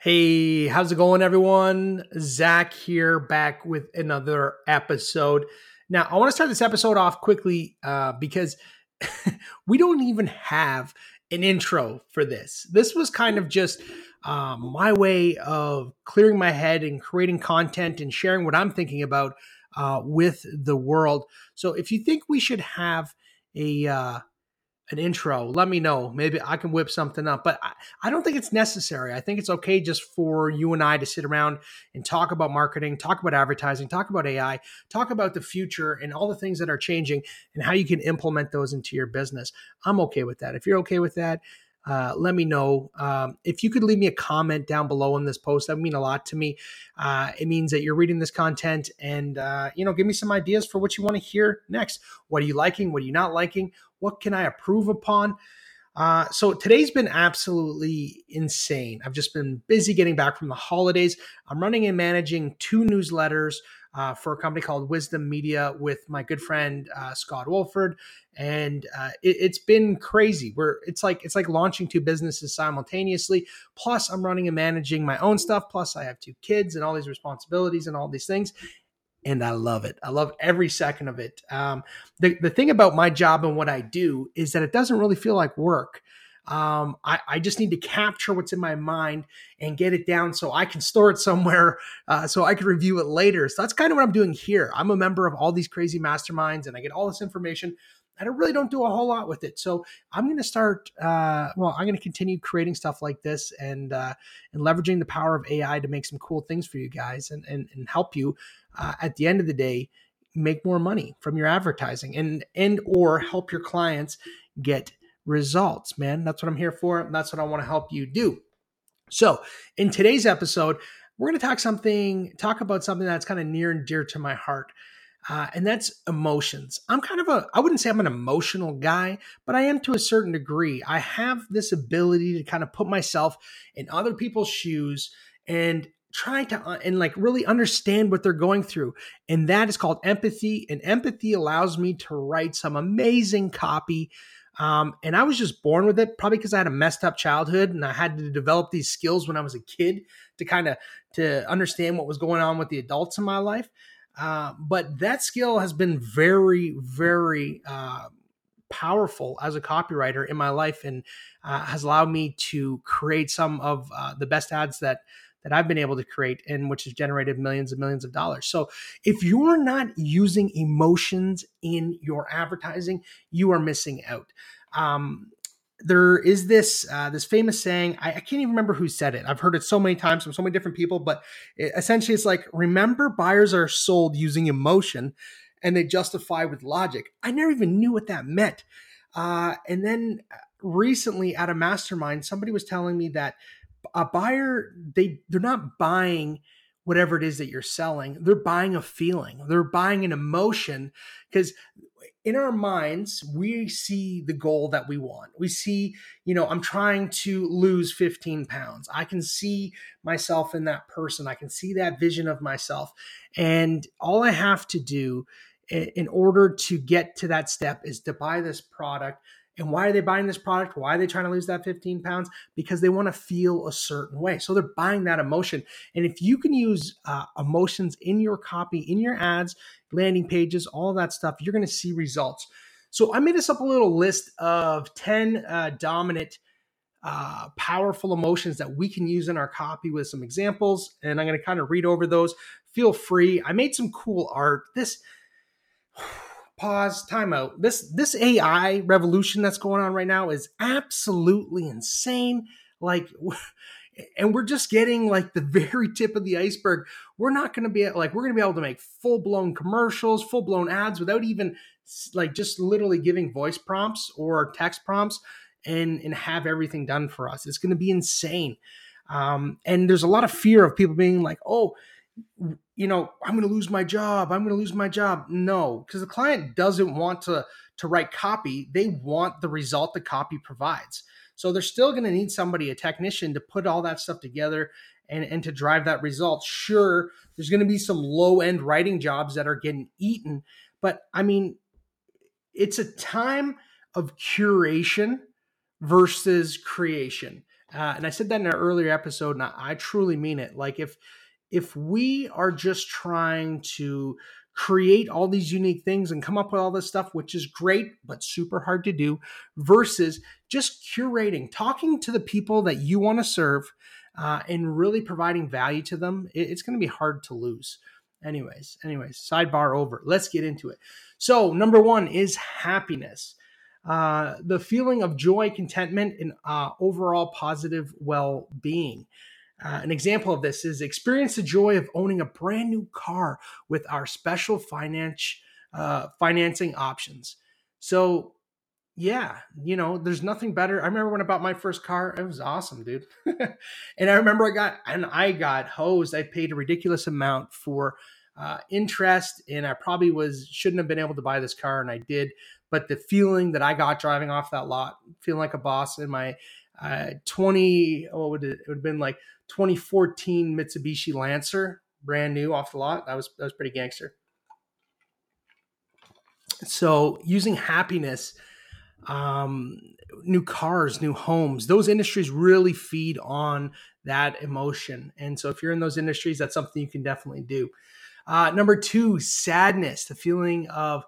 Hey, how's it going, everyone? Zach here, back with another episode. Now, I want to start this episode off quickly uh, because we don't even have an intro for this. This was kind of just um, my way of clearing my head and creating content and sharing what I'm thinking about uh, with the world. So, if you think we should have a uh, an intro, let me know. Maybe I can whip something up, but I, I, don't think it's necessary. I think it's okay just for you and I to sit around and talk about marketing, talk about advertising, talk about AI, talk about the future and all the things that are changing and how you can implement those into your business. I'm okay with that. If you're okay with that, uh, let me know. Um, if you could leave me a comment down below on this post, that would mean a lot to me. Uh, it means that you're reading this content and, uh, you know, give me some ideas for what you want to hear next. What are you liking? What are you not liking? What can I approve upon? Uh, so today's been absolutely insane. I've just been busy getting back from the holidays. I'm running and managing two newsletters uh, for a company called Wisdom Media with my good friend uh, Scott Wolford, and uh, it, has been crazy. We're it's like it's like launching two businesses simultaneously. Plus, I'm running and managing my own stuff. Plus, I have two kids and all these responsibilities and all these things and I love it. I love every second of it. Um, the the thing about my job and what I do is that it doesn't really feel like work. Um, I, I, just need to capture what's in my mind and get it down so I can store it somewhere uh, so I can review it later. So that's kind of what I'm doing here. I'm a member of all these crazy masterminds and I get all this information and I really don't do a whole lot with it. So I'm going to start. Uh, well, I'm going to continue creating stuff like this and uh, and leveraging the power of AI to make some cool things for you guys and and, and help you uh, at the end of the day make more money from your advertising and and or help your clients get results. Man, that's what I'm here for. That's what I want to help you do. So in today's episode, we're going to talk something talk about something that's kind of near and dear to my heart uh, and that's emotions. I'm kind of a, I wouldn't say I'm an emotional guy, but I am to a certain degree. I have this ability to kind of put myself in other people's shoes and try to uh, and like really understand what they're going through and that is called empathy and empathy allows me to write some amazing copy um, and i was just born with it probably because i had a messed up childhood and i had to develop these skills when i was a kid to kind of to understand what was going on with the adults in my life. Uh, but that skill has been very, very uh, powerful as a copywriter in my life and uh, has allowed me to create some of uh, the best ads that that I've been able to create and which has generated millions and millions of dollars. So if you're not using emotions in your advertising, you are missing out. Um, there is this uh, this famous saying I, I, can't even remember who said it i've heard it so many times from so many different people but it, essentially it's like remember buyers are sold using emotion and they justify with logic i never even knew what that meant uh, and then uh, recently at a mastermind somebody was telling me that a buyer they they're not buying whatever it is that you're selling they're buying a feeling they're buying an emotion because in our minds, we see the goal that we want. We see, you know, I'm trying to lose 15 pounds. I can see myself in that person. I can see that vision of myself. And all I have to do in order to get to that step is to buy this product and why are they buying this product? Why are they trying to lose that 15 pounds? Because they want to feel a certain way. So they're buying that emotion. And if you can use uh, emotions in your copy, in your ads, landing pages, all that stuff, you're going to see results. So I made this up a little list of 10 uh, dominant, uh, powerful emotions that we can use in our copy with some examples. And I'm going to kind of read over those. Feel free. I made some cool art. This pause timeout this this ai revolution that's going on right now is absolutely insane. Like and we're just getting like the very tip of the iceberg. We're not going to be like we're going to be able to make full blown commercials full blown ads without even like just literally giving voice prompts or text prompts and and have everything done for us. It's going to be insane. Um, and there's a lot of fear of people being like oh you know, I'm going to lose my job. I'm going to lose my job. No, because the client doesn't want to to write copy. They want the result the copy provides. So they're still going to need somebody, a technician, to put all that stuff together and, and to drive that result. Sure, there's going to be some low end writing jobs that are getting eaten, but I mean, it's a time of curation versus creation. Uh, and I said that in an earlier episode, and I, I truly mean it. Like if if we are just trying to create all these unique things and come up with all this stuff, which is great, but super hard to do, versus just curating, talking to the people that you want to serve, uh, and really providing value to them, it, it's going to be hard to lose. Anyways, anyways, sidebar over. Let's get into it. So, number one is happiness. Uh, the feeling of joy, contentment, and uh, overall positive well being. Uh, an example of this is experience the joy of owning a brand new car with our special finance uh, financing options. So, yeah, you know, there's nothing better. I remember when I bought my first car; it was awesome, dude. and I remember I got and I got hosed. I paid a ridiculous amount for uh, interest, and I probably was shouldn't have been able to buy this car, and I did. But the feeling that I got driving off that lot, feeling like a boss in my uh, 20, what would it, it would have been like 2014 Mitsubishi Lancer, brand new off the lot. That was that was pretty gangster. So using happiness, um, new cars, new homes, those industries really feed on that emotion. And so if you're in those industries, that's something you can definitely do. Uh, number two, sadness, the feeling of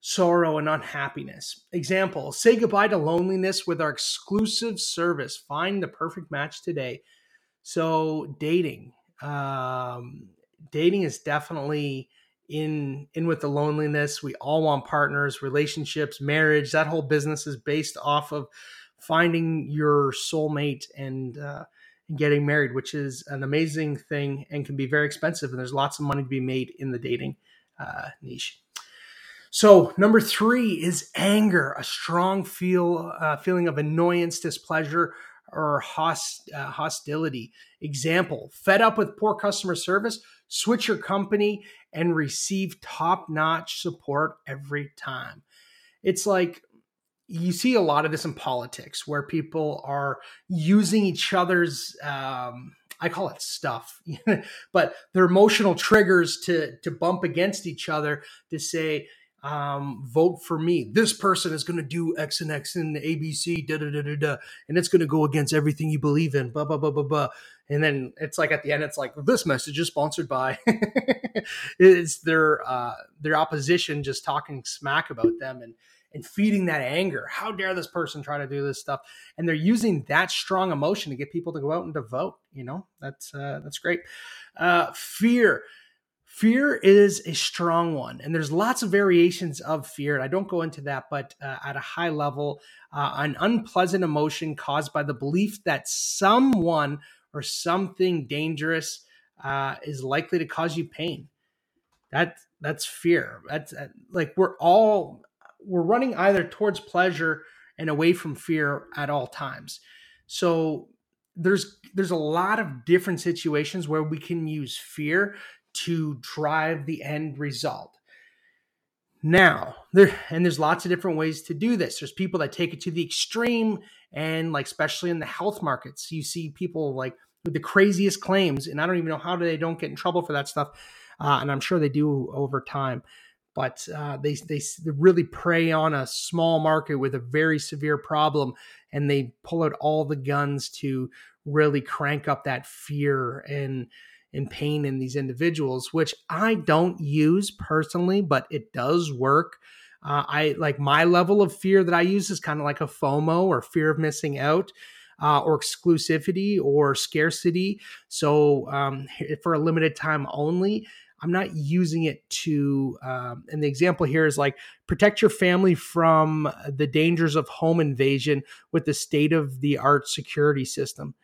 sorrow and unhappiness. Example, say goodbye to loneliness with our exclusive service. Find the perfect match today so dating, um, dating is definitely in in with the loneliness. We all want partners, relationships, marriage. That whole business is based off of finding your soulmate and uh, getting married, which is an amazing thing and can be very expensive. And there's lots of money to be made in the dating uh, niche. So number three is anger, a strong feel uh, feeling of annoyance, displeasure, or host, uh, hostility. Example, fed up with poor customer service, switch your company and receive top notch support every time. It's like you see a lot of this in politics where people are using each other's um, I call it stuff, but their emotional triggers to to bump against each other to say, um, vote for me. This person is going to do X and X and ABC, da da da da da, and it's going to go against everything you believe in, blah blah blah blah blah. And then it's like at the end, it's like this message is sponsored by. it's their uh, their opposition just talking smack about them and and feeding that anger. How dare this person try to do this stuff? And they're using that strong emotion to get people to go out and to vote. You know, that's uh, that's great. Uh, fear fear is a strong one and there's lots of variations of fear and i don't go into that but uh, at a high level uh, an unpleasant emotion caused by the belief that someone or something dangerous uh, is likely to cause you pain. That that's fear. That's uh, like we're all we're running either towards pleasure and away from fear at all times. So there's there's a lot of different situations where we can use fear to drive the end result. Now, there and there's lots of different ways to do this. There's people that take it to the extreme and like especially in the health markets, you see people like with the craziest claims and I don't even know how they don't get in trouble for that stuff. Uh, and I'm sure they do over time. But uh, they, they they really prey on a small market with a very severe problem, and they pull out all the guns to really crank up that fear and and pain in these individuals, which I don't use personally, but it does work. Uh, I like my level of fear that I use is kind of like a FOMO or fear of missing out. Uh, or exclusivity or scarcity. So, um, for a limited time only, I'm not using it to. Um, and the example here is like protect your family from the dangers of home invasion with the state of the art security system.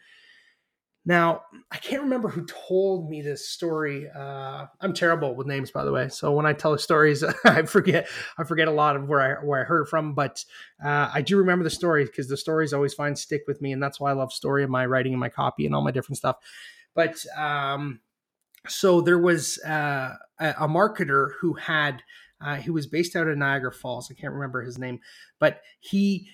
Now, I can't remember who told me this story. Uh, I'm terrible with names, by the way. So when I tell stories, I forget. I forget a lot of where I where I heard it from. But uh, I do remember the story because the stories always find stick with me, and that's why I love story in my writing and my copy and all my different stuff. But um, so there was uh, a, a marketer who had uh, he was based out of Niagara Falls. I can't remember his name, but he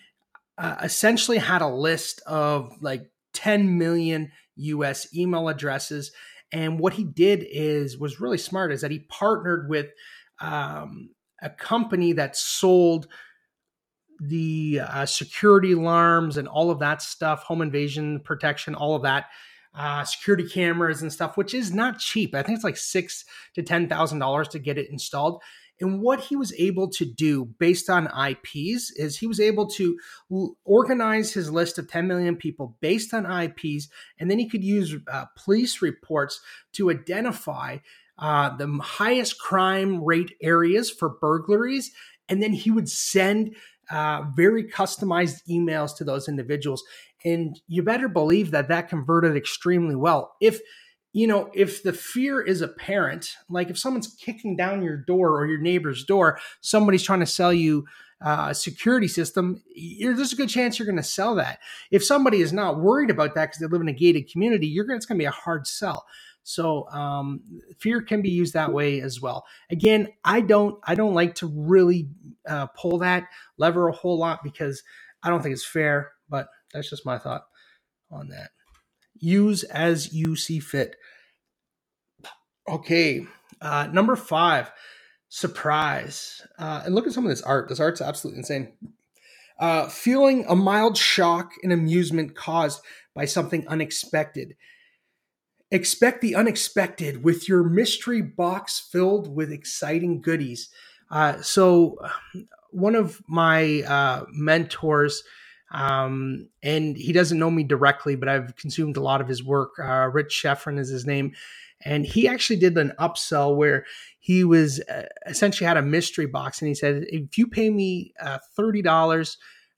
uh, essentially had a list of like 10 million US email addresses. And what he did is was really smart is that he partnered with um, a company that sold the uh, security alarms and all of that stuff, home invasion protection, all of that, uh, security cameras and stuff, which is not cheap. I think it's like six to ten thousand dollars to get it installed. And what he was able to do based on IPs is he was able to organize his list of 10 million people based on IPs, and then he could use uh, police reports to identify uh, the highest crime rate areas for burglaries. And then he would send uh, very customized emails to those individuals. And you better believe that that converted extremely well. If you know, if the fear is apparent, like if someone's kicking down your door or your neighbor's door, somebody's trying to sell you uh, a security system, there's a good chance you're going to sell that. If somebody is not worried about that because they live in a gated community, you're gonna, it's going to be a hard sell. So um, fear can be used that way as well. Again, I don't I don't like to really uh, pull that lever a whole lot because I don't think it's fair. But that's just my thought on that. Use as you see fit. Okay, uh, number five, surprise. Uh, and look at some of this art. This art's absolutely insane. Uh, feeling a mild shock and amusement caused by something unexpected. Expect the unexpected with your mystery box filled with exciting goodies. Uh, so, one of my uh, mentors, um, and he doesn't know me directly, but I've consumed a lot of his work. Uh, Rich Schefren is his name. And he actually did an upsell where he was uh, essentially had a mystery box. And he said, if you pay me uh, $30,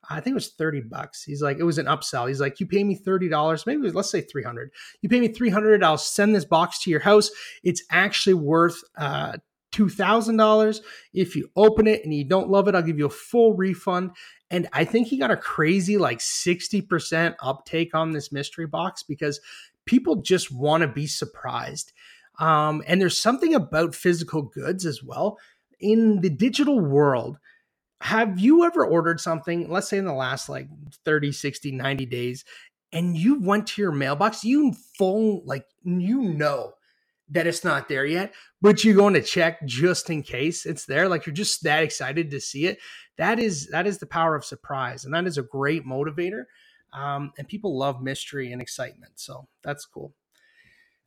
I think it was 30 bucks. He's like, it was an upsell. He's like, you pay me $30, maybe let's say 300. You pay me 300, I'll send this box to your house. It's actually worth uh, $2,000. If you open it and you don't love it, I'll give you a full refund. And I think he got a crazy like 60% uptake on this mystery box because people just want to be surprised. Um, and there's something about physical goods as well. In the digital world, have you ever ordered something, let's say in the last like 30, 60, 90 days, and you went to your mailbox, you full like you know that it's not there yet, but you're going to check just in case it's there. Like you're just that excited to see it. That is that is the power of surprise, and that is a great motivator. Um, and people love mystery and excitement, so that's cool.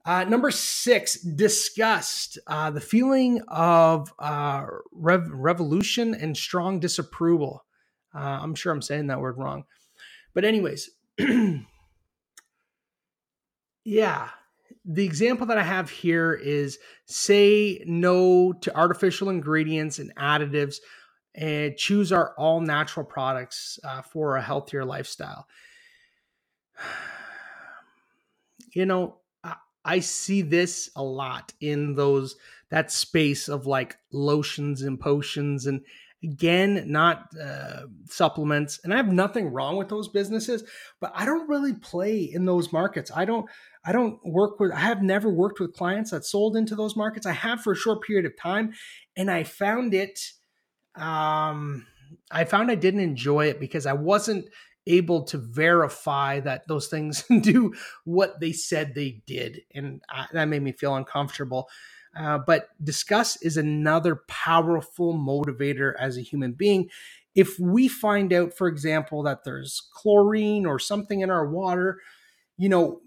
Uh, number six, disgust. Uh, the feeling of uh, rev- revolution and strong disapproval. Uh, I'm sure I'm saying that word wrong. But, anyways, yeah, the example that I have here is say no to artificial ingredients and additives and choose our all natural products uh, for a healthier lifestyle. You know, I see this a lot in those that space of like lotions and potions and again not uh, supplements and i have nothing wrong with those businesses but i don't really play in those markets i don't i don't work with i have never worked with clients that sold into those markets i have for a short period of time and i found it um i found i didn't enjoy it because i wasn't able to verify that those things do what they said they did. And uh, that made me feel uncomfortable. Uh, but disgust is another powerful motivator as a human being. If we find out, for example, that there's chlorine or something in our water, you know,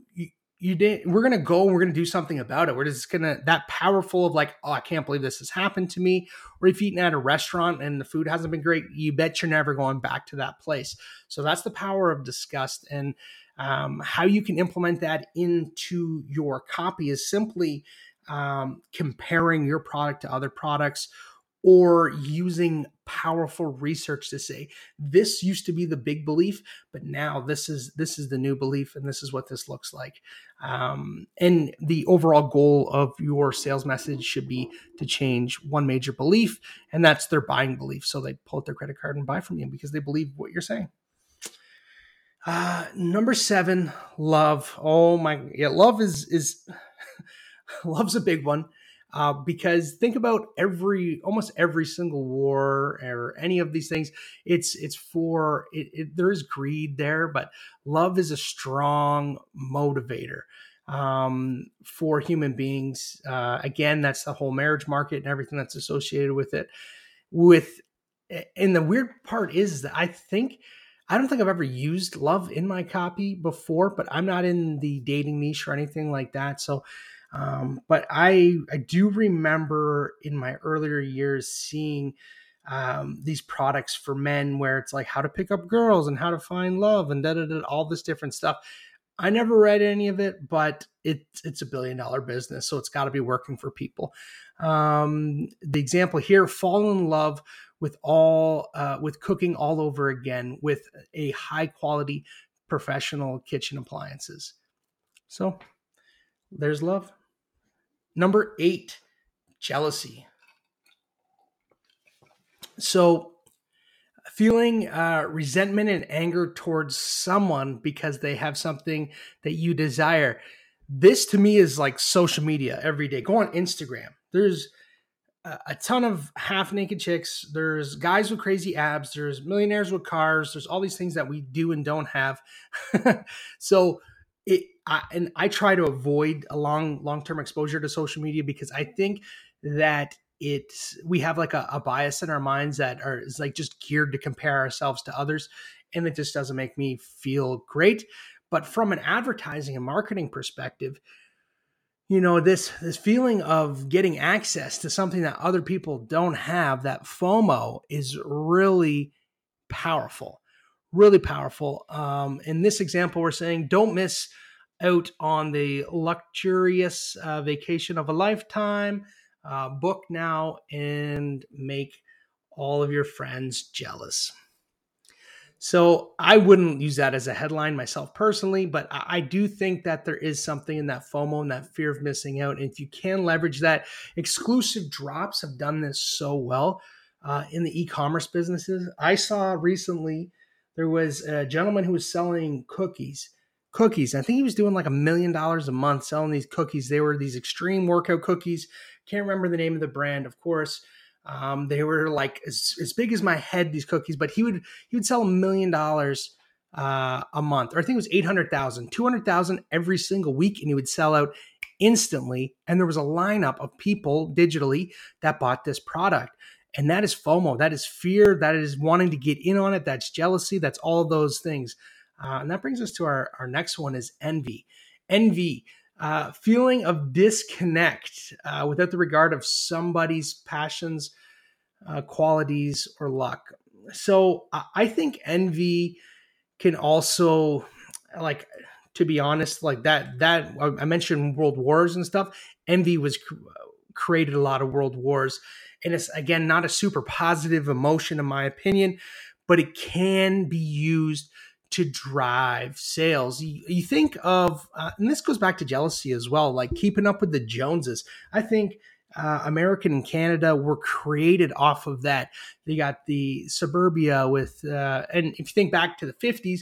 you didn't, we're gonna go and we're gonna do something about it. We're just gonna that powerful of like oh i can't believe this has happened to me. Or if you've eaten at a restaurant and the food hasn't been great you bet you're never going back to that place. So that's the power of disgust. And um, how you can implement that into your copy is simply um, comparing your product to other products or using powerful research to say this used to be the big belief but now this is this is the new belief and this is what this looks like. Um, and the overall goal of your sales message should be to change one major belief and that's their buying belief. So they pull out their credit card and buy from you because they believe what you're saying. Uh, number seven love. Oh my yeah love is is love's a big one uh, because think about every almost every single war or any of these things. It's it's for it, it, there is greed there but love is a strong motivator um, for human beings. Uh, again that's the whole marriage market and everything that's associated with it. With and the weird part is that I think I don't think I've ever used love in my copy before, but I'm not in the dating niche or anything like that. So, um, but I I do remember in my earlier years seeing um, these products for men where it's like how to pick up girls and how to find love and da da da all this different stuff. I never read any of it, but it's it's a billion dollar business, so it's got to be working for people. Um, the example here: fall in love with all uh, with cooking all over again with a high quality professional kitchen appliances. So there's love. Number eight, jealousy. So feeling uh, resentment and anger towards someone because they have something that you desire. This to me is like social media every day. Go on Instagram. There's a ton of half naked chicks. There's guys with crazy abs. There's millionaires with cars. There's all these things that we do and don't have. so it, I, and I try to avoid a long long term exposure to social media because I think that it's we have like a, a bias in our minds that are is like just geared to compare ourselves to others, and it just doesn't make me feel great. But from an advertising and marketing perspective, you know this this feeling of getting access to something that other people don't have that fomo is really powerful really powerful um, in this example we're saying don't miss out on the luxurious uh, vacation of a lifetime uh, book now and make all of your friends jealous so I wouldn't use that as a headline myself personally, but I do think that there is something in that FOMO and that fear of missing out. And if you can leverage that, exclusive drops have done this so well uh, in the e-commerce businesses. I saw recently there was a gentleman who was selling cookies. Cookies. I think he was doing like a million dollars a month selling these cookies. They were these extreme workout cookies. Can't remember the name of the brand, of course. Um, they were like as, as big as my head, these cookies, but he would he would sell a million dollars uh, a month, or I think it was 800,000, 200,000 every single week, and he would sell out instantly. And there was a lineup of people digitally that bought this product. And that is FOMO. That is fear. That is wanting to get in on it. That's jealousy. That's all those things. Uh, and that brings us to our, our next one is envy. Envy uh, feeling of disconnect uh, without the regard of somebody's passions, uh, qualities, or luck. So I think envy can also, like, to be honest, like that. That I mentioned world wars and stuff. Envy was created a lot of world wars, and it's again not a super positive emotion, in my opinion, but it can be used to drive sales. You, you think of, uh, and this goes back to jealousy as well, like keeping up with the Joneses. I think uh, American and Canada were created off of that. They got the suburbia with, uh, and if you think back to the 50s,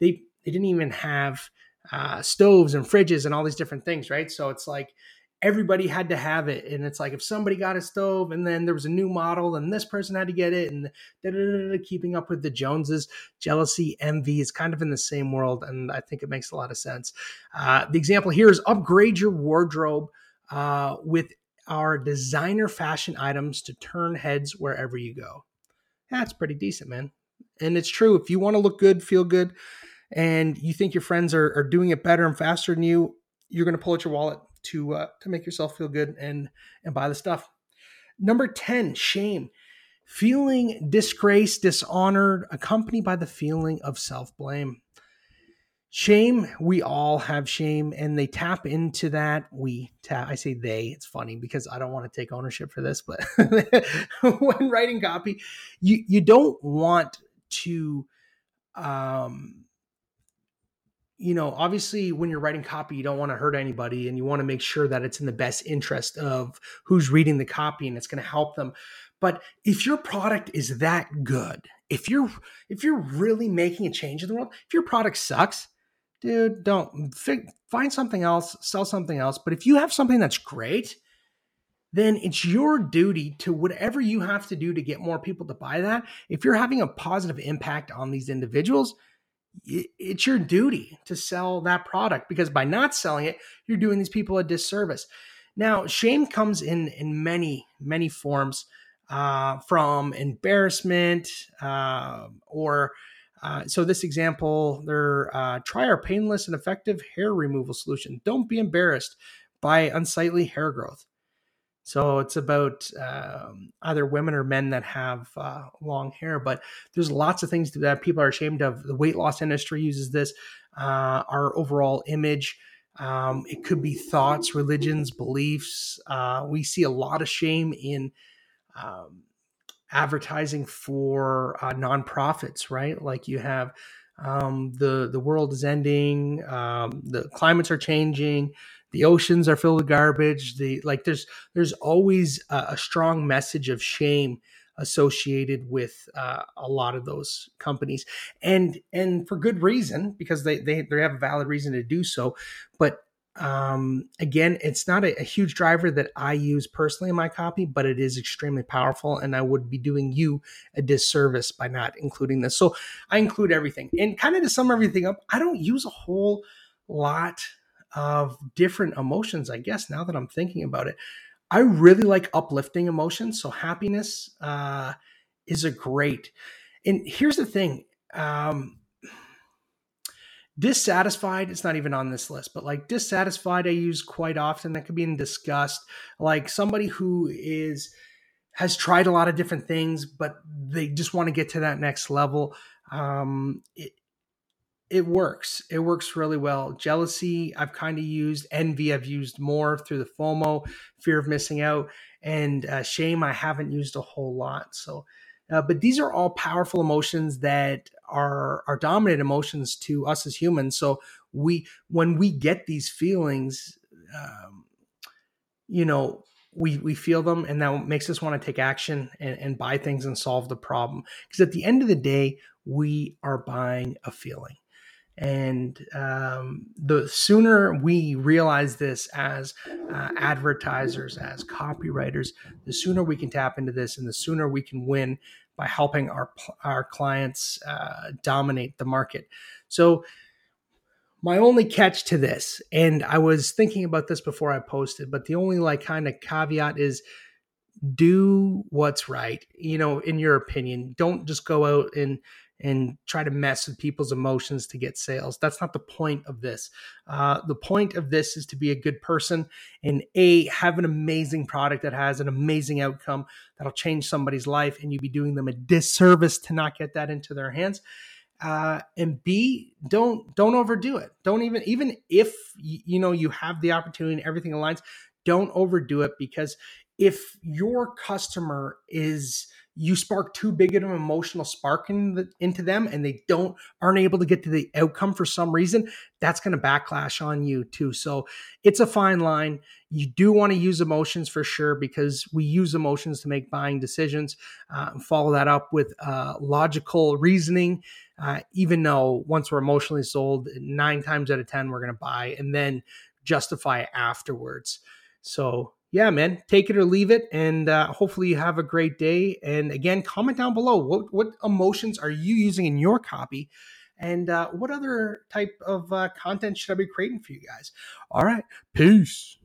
they, they didn't even have uh, stoves and fridges and all these different things, right? So it's like everybody had to have it. And it's like if somebody got a stove and then there was a new model and this person had to get it and keeping up with the Joneses, jealousy, envy is kind of in the same world. And I think it makes a lot of sense. Uh, the example here is upgrade your wardrobe uh, with our designer fashion items to turn heads wherever you go. That's pretty decent, man. And it's true. If you want to look good, feel good, and you think your friends are, are doing it better and faster than you, you're going to pull out your wallet to uh, to make yourself feel good and and buy the stuff. Number 10, shame. Feeling disgraced, dishonored, accompanied by the feeling of self-blame. Shame, we all have shame and they tap into that. We tap, I say they, it's funny because I don't want to take ownership for this, but when writing copy, you you don't want to um you know, obviously when you're writing copy, you don't want to hurt anybody and you want to make sure that it's in the best interest of who's reading the copy and it's going to help them. But if your product is that good, if you're if you're really making a change in the world, if your product sucks, dude, don't find something else, sell something else. But if you have something that's great, then it's your duty to whatever you have to do to get more people to buy that. If you're having a positive impact on these individuals, it's your duty to sell that product because by not selling it, you're doing these people a disservice. Now, shame comes in in many many forms. uh, from embarrassment uh, or uh, so this example, they're uh, try our painless and effective hair removal solution. Don't be embarrassed by unsightly hair growth. So it's about um, either women or men that have uh, long hair, but there's lots of things that people are ashamed of. The weight loss industry uses this. Uh, our overall image. Um, it could be thoughts, religions, beliefs. Uh, we see a lot of shame in um, advertising for uh, nonprofits, right? Like you have um, the the world is ending, um, the climates are changing, the oceans are filled with garbage. The like there's there's always a, a strong message of shame associated with uh, a lot of those companies and and for good reason because they they, they have a valid reason to do so but um, again, it's not a, a, huge driver that I use personally in my copy, but it is extremely powerful, and I would be doing you a disservice by not including this. So I include everything. And kind of to sum everything up, I don't use a whole lot of different emotions, I guess, now that I'm thinking about it. I really like uplifting emotions. So happiness uh, is a great. And here's the thing. Um, dissatisfied it's not even on this list but like dissatisfied i use quite often that could be in disgust like somebody who is has tried a lot of different things but they just want to get to that next level um it, it works it works really well jealousy i've kind of used envy i've used more through the fomo fear of missing out and uh, shame i haven't used a whole lot so uh, but these are all powerful emotions that are are dominant emotions to us as humans. So we when we get these feelings, um, you know, we we feel them, and that makes us want to take action and, and buy things and solve the problem. Because at the end of the day, we are buying a feeling. And um, the sooner we realize this as uh, advertisers, as copywriters, the sooner we can tap into this and the sooner we can win by helping our, our clients uh, dominate the market. So, my only catch to this, and I was thinking about this before I posted, but the only like kind of caveat is do what's right, you know, in your opinion. Don't just go out and and try to mess with people's emotions to get sales. That's not the point of this. Uh, the point of this is to be a good person and a have an amazing product that has an amazing outcome that'll change somebody's life, and you'd be doing them a disservice to not get that into their hands. Uh, and B, don't don't overdo it. Don't even even if you know you have the opportunity and everything aligns, don't overdo it because if your customer is you spark too big of an emotional spark in the, into them and they don't aren't able to get to the outcome for some reason that's going to backlash on you too. So it's a fine line. You do want to use emotions for sure because we use emotions to make buying decisions. Uh, and follow that up with uh, logical reasoning. Uh, even though once we're emotionally sold nine times out of ten we're going to buy and then justify afterwards. So yeah, man, take it or leave it. And uh, hopefully you have a great day. And again, comment down below what, what emotions are you using in your copy? And uh, what other type of uh, content should I be creating for you guys? All right. Peace.